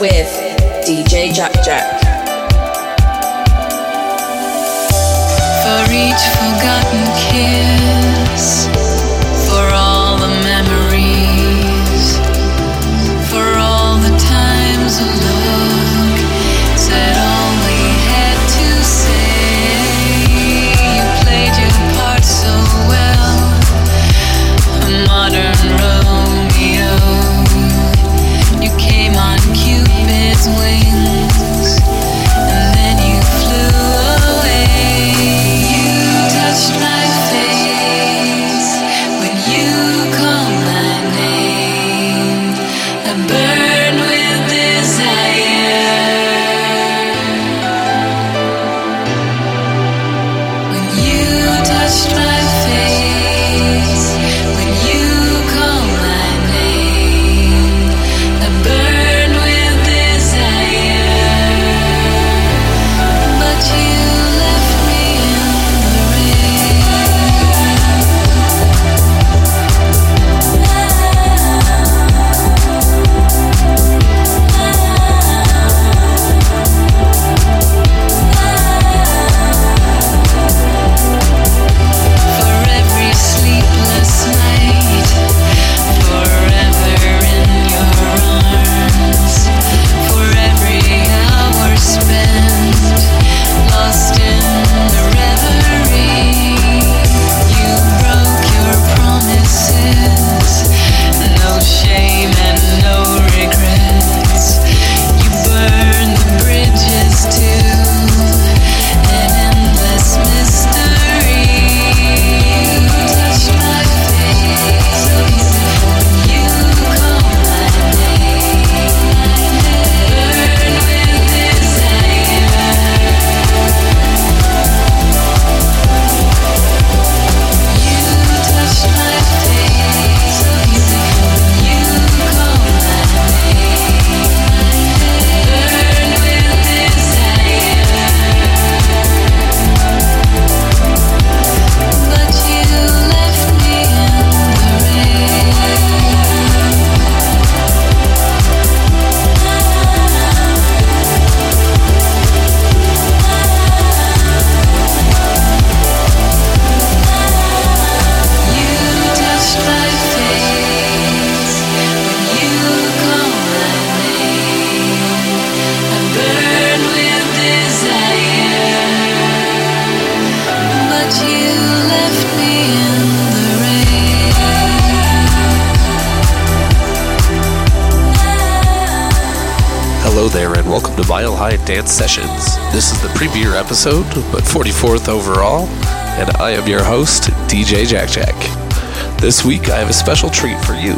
with DJ Jack Jack. Episode, but 44th overall, and I am your host, DJ Jack Jack. This week, I have a special treat for you.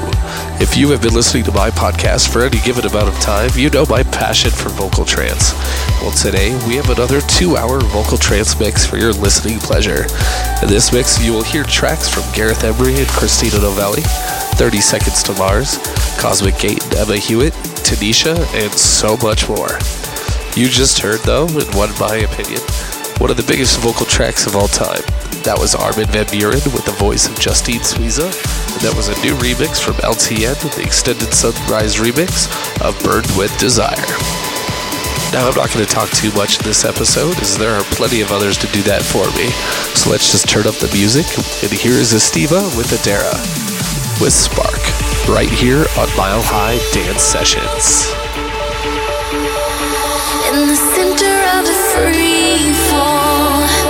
If you have been listening to my podcast for any given amount of time, you know my passion for vocal trance. Well, today, we have another two hour vocal trance mix for your listening pleasure. In this mix, you will hear tracks from Gareth Emery and Christina Novelli, 30 Seconds to Mars, Cosmic Gate and Emma Hewitt, Tenishia, and so much more. You just heard, though, in one my opinion, one of the biggest vocal tracks of all time. That was Armin van Buuren with the voice of Justine Suissa, and that was a new remix from LTN, the extended Sunrise remix of Burned with Desire. Now, I'm not going to talk too much in this episode, as there are plenty of others to do that for me. So let's just turn up the music, and here is Estiva with Adara, with Spark, right here on Mile High Dance Sessions. In the center of a free fall.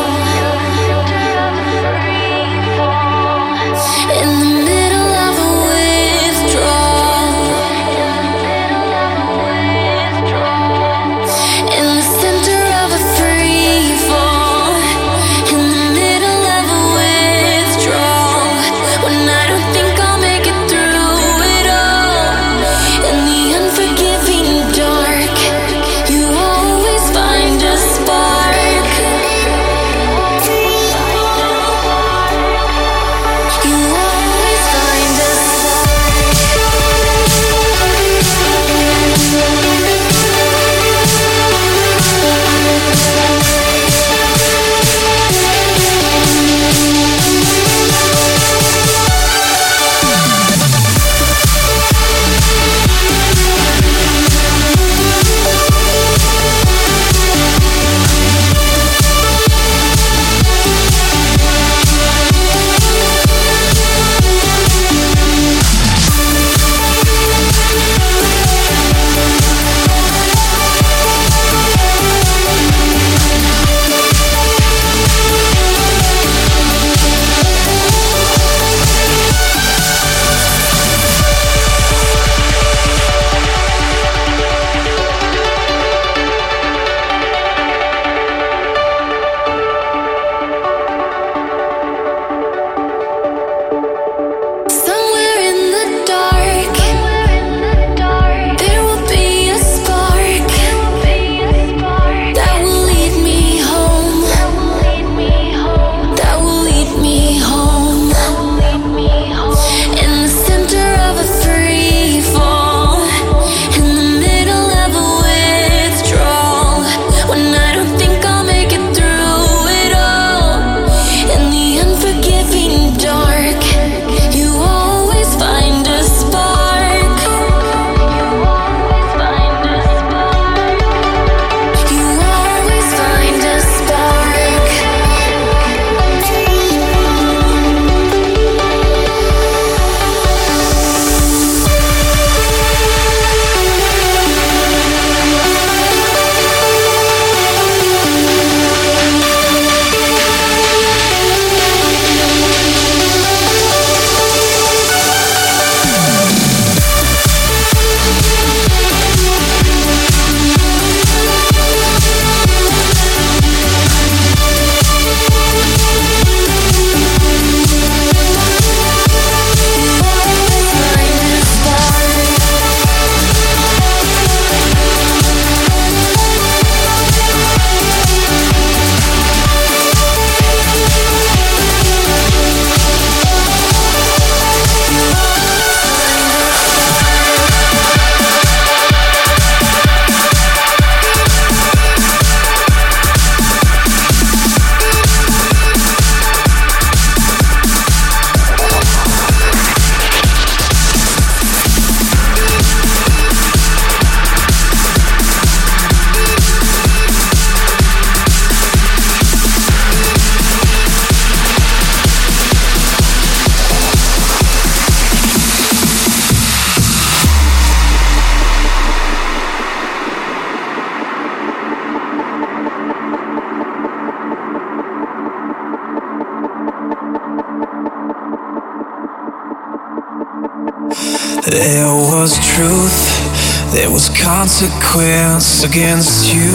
consequence against you.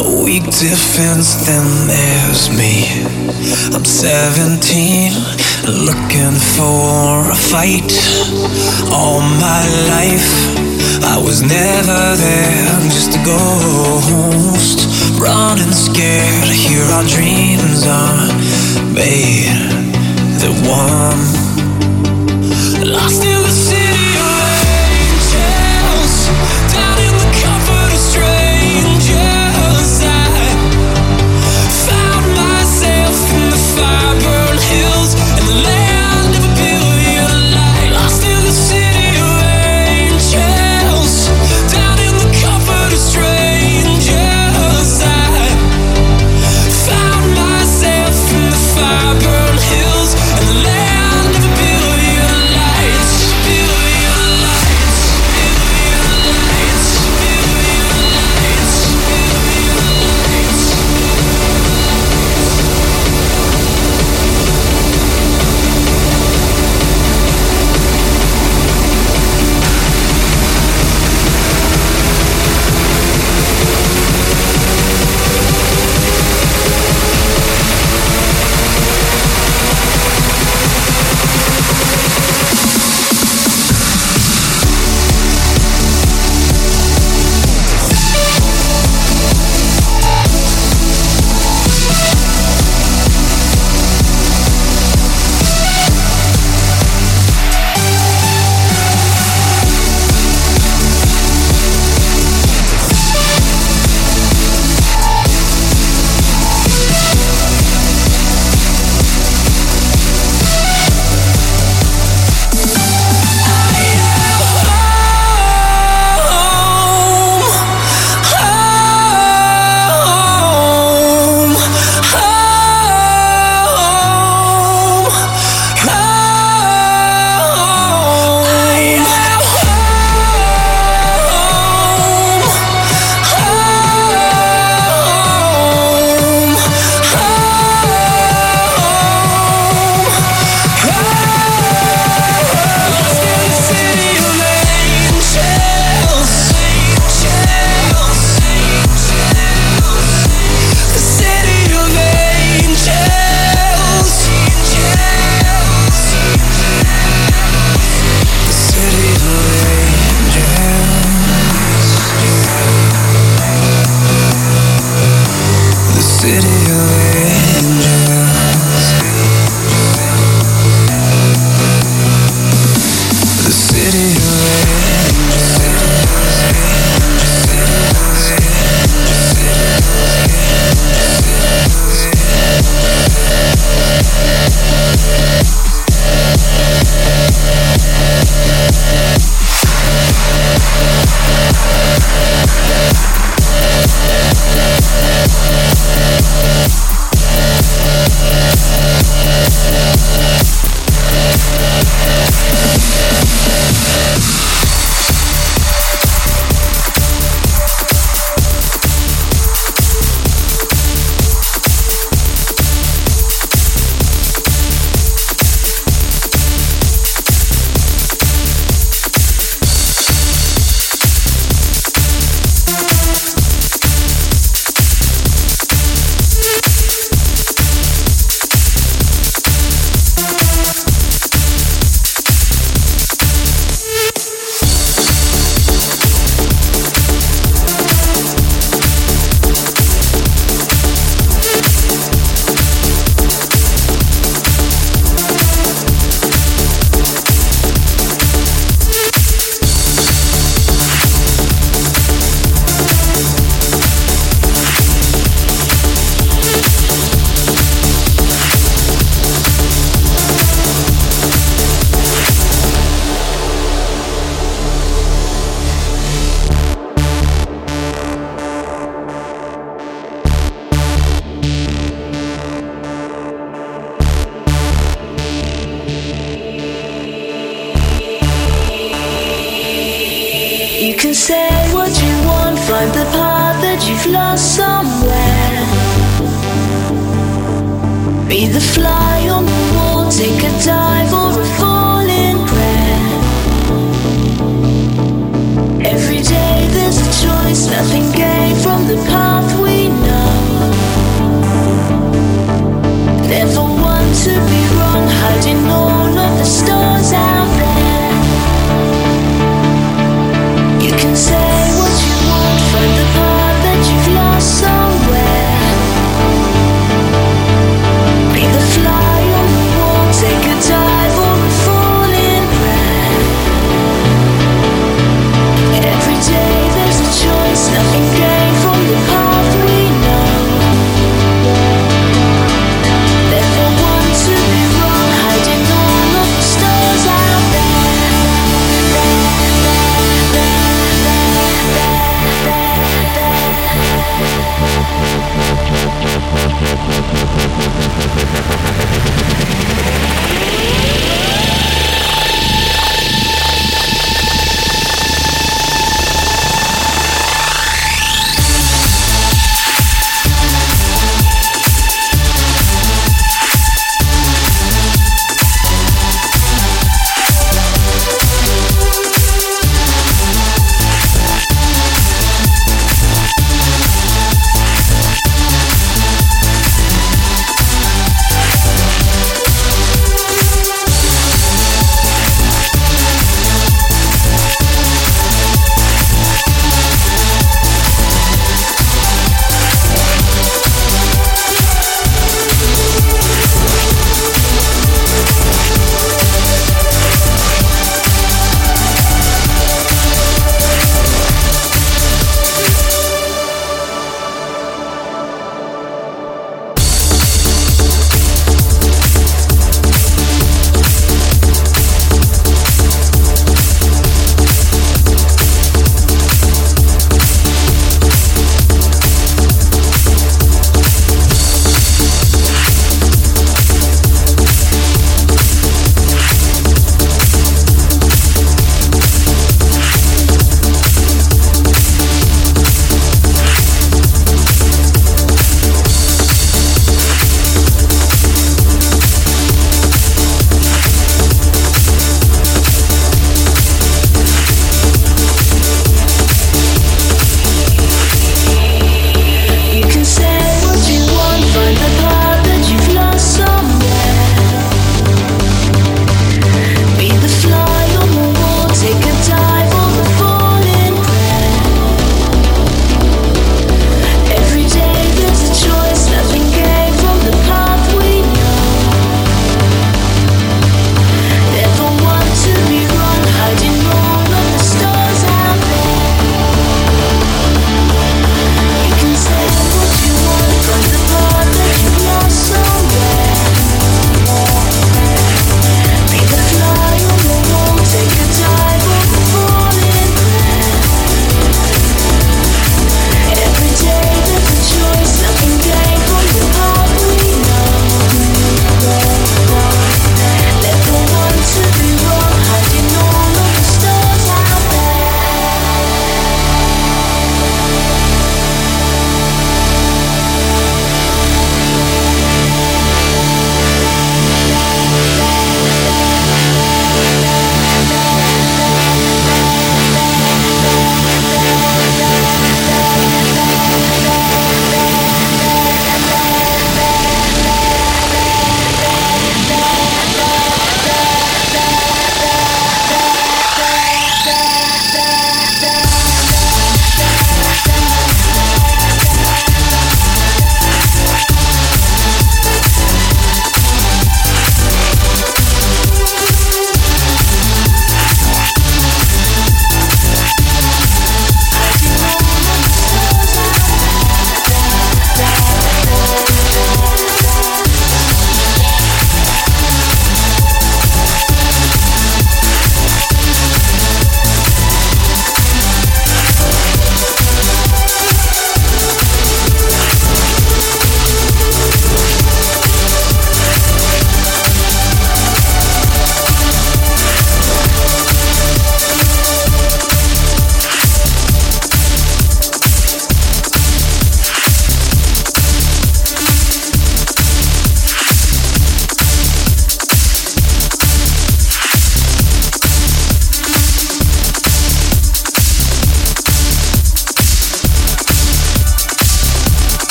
A weak defense, then there's me. I'm 17, looking for a fight. All my life, I was never there, I'm just a ghost. Running scared, here our dreams are made. The one lost in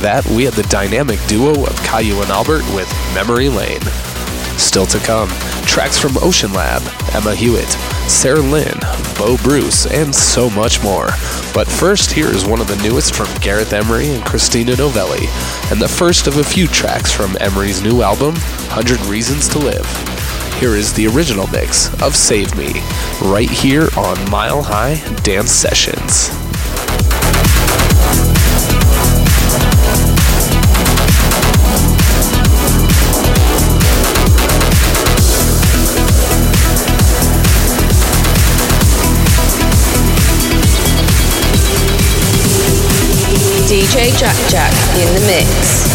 that, we had the dynamic duo of Kyau and Albert with Memory Lane. Still to come, tracks from OceanLab, Emma Hewitt, Sarah Lynn, Bo Bruce, and so much more. But first, here is one of the newest from Gareth Emery and Christina Novelli, and the first of a few tracks from Emery's new album, 100 Reasons to Live. Here is the original mix of Save Me, right here on Mile High Dance Sessions. Jack Jack in the mix.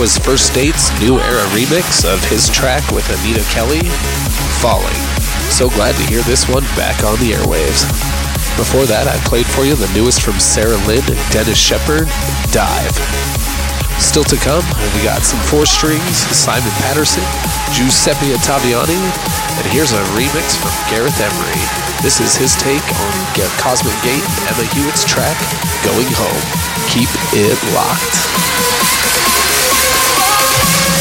Was First Date's new era remix of his track with Anita Kelly, Falling. So glad to hear this one back on the airwaves. Before that, I played for you the newest from Sarah Lynn and Dennis Sheperd, Dive. Still to come, we got some 4 Strings, Simon Patterson, Giuseppe Ottaviani, and here's a remix from Gareth Emery. This is his take on Cosmic Gate and Emma Hewitt's track, Going Home. Keep it locked. Yeah.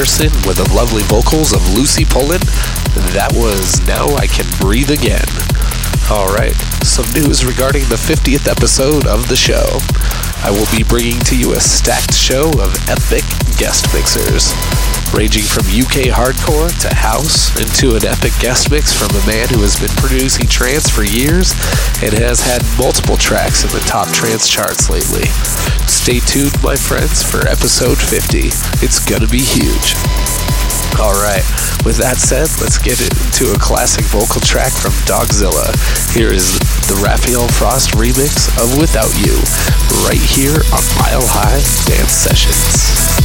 With the lovely vocals of Lucy Pullin. That was Now I Can Breathe Again. Alright, some news regarding the 50th episode of the show. I will be bringing to you a stacked show of epic guest mixers, ranging from UK hardcore to house into an epic guest mix from a man who has been producing trance for years and has had multiple tracks in the top trance charts lately. Stay tuned, my friends, for episode 50. It's gonna be huge. All right. With that said, let's get into a classic vocal track from Dogzilla. Here is the Raphael Frost remix of Without You, right here on Mile High Dance Sessions.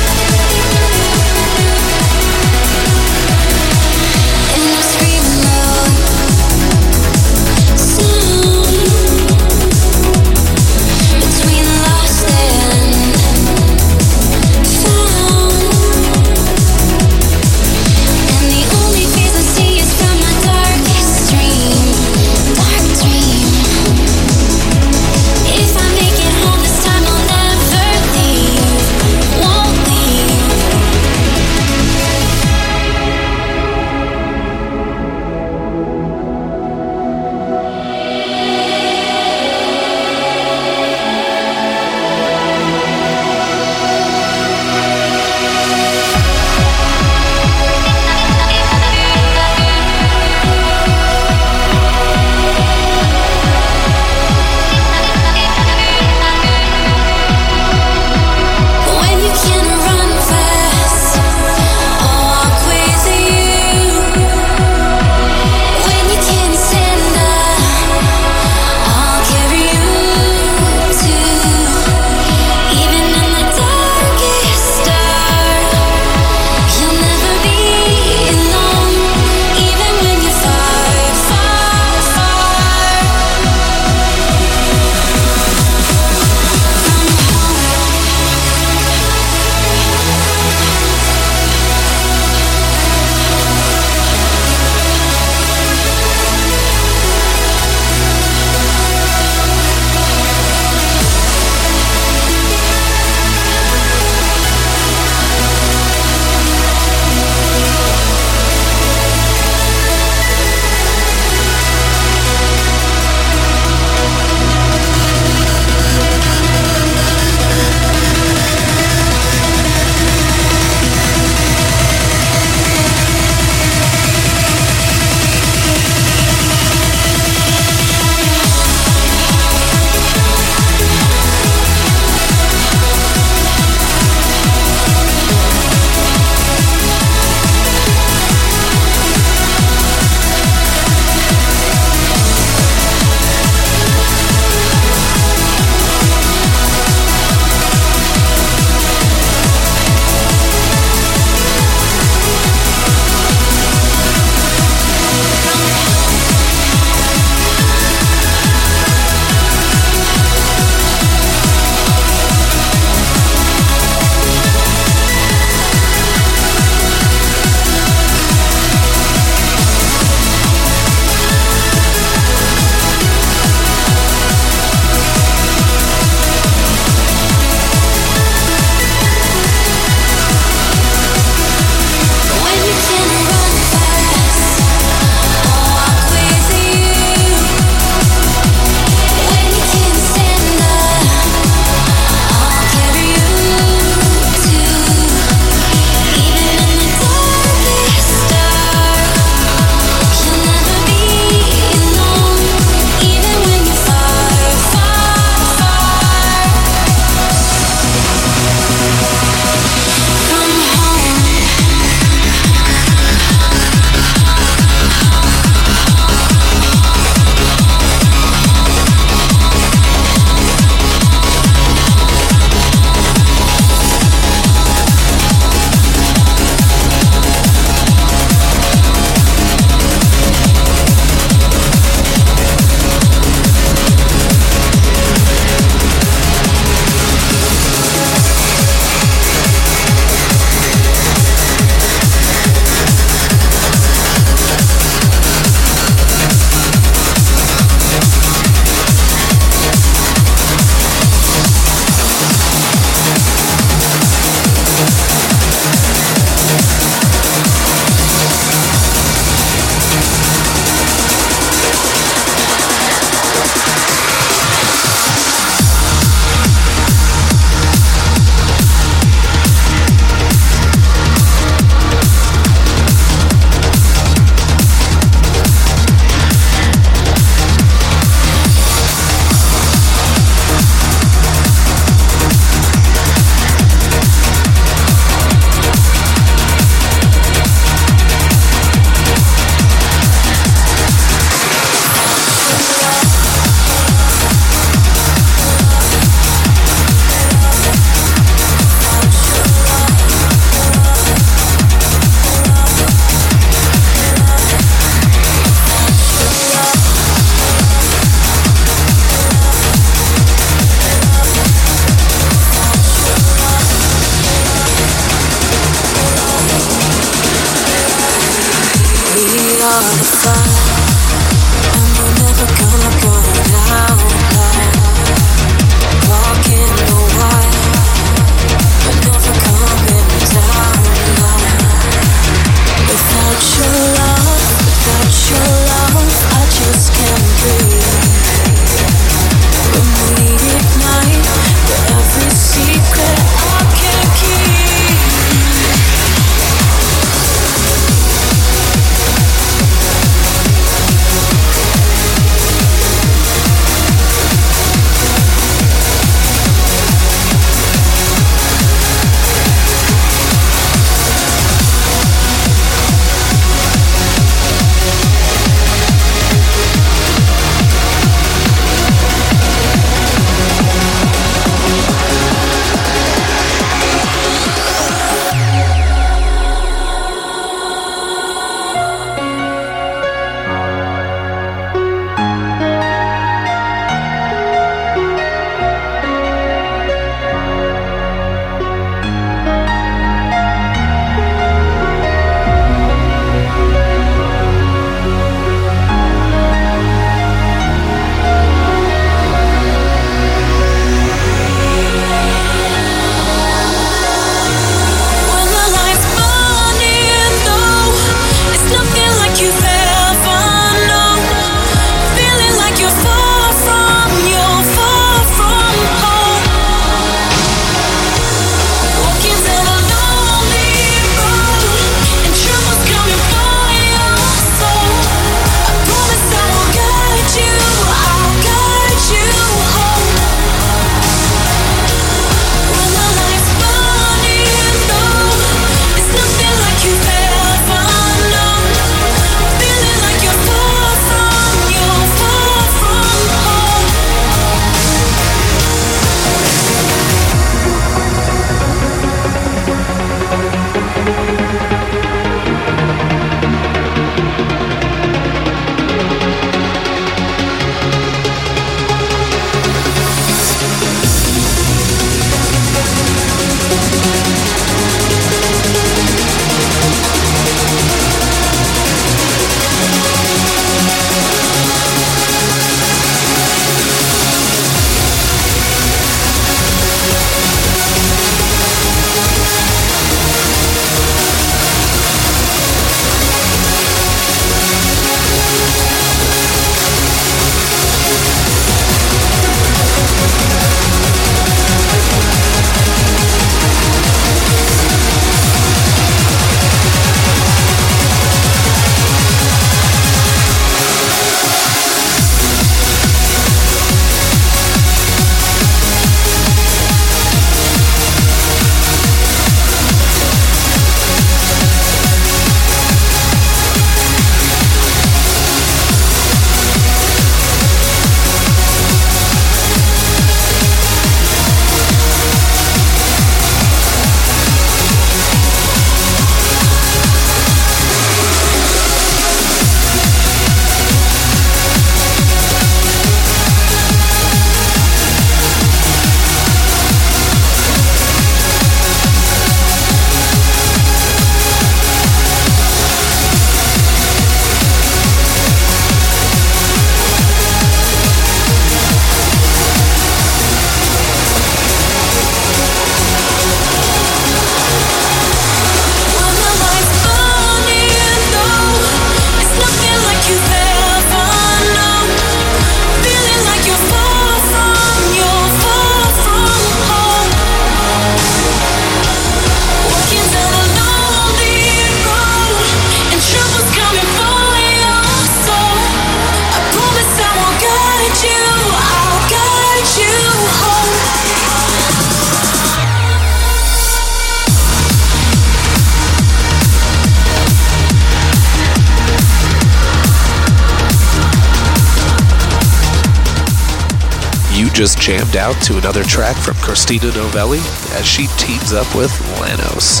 Out to another track from Christina Novelli as she teams up with Lanos.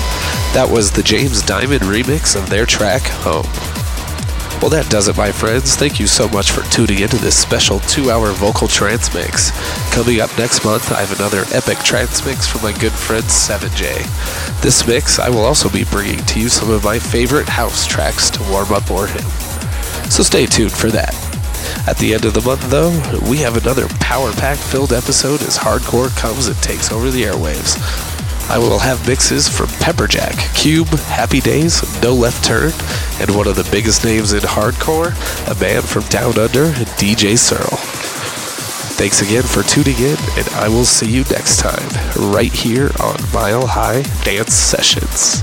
That was the James Diamond remix of their track Home. Well, that does it, my friends. Thank you so much for tuning into this special two hour vocal trance mix. Coming up next month, I have another epic trance mix from my good friend 7J. This mix, I will also be bringing to you some of my favorite house tracks to warm up or him. So stay tuned for that. At the end of the month, though, we have another power pack filled episode as hardcore comes and takes over the airwaves. I will have mixes from Pepperjack, Cube, Happy Days, No Left Turn, and one of the biggest names in hardcore, a man from Down Under, DJ Searle. Thanks again for tuning in, and I will see you next time, right here on Mile High Dance Sessions.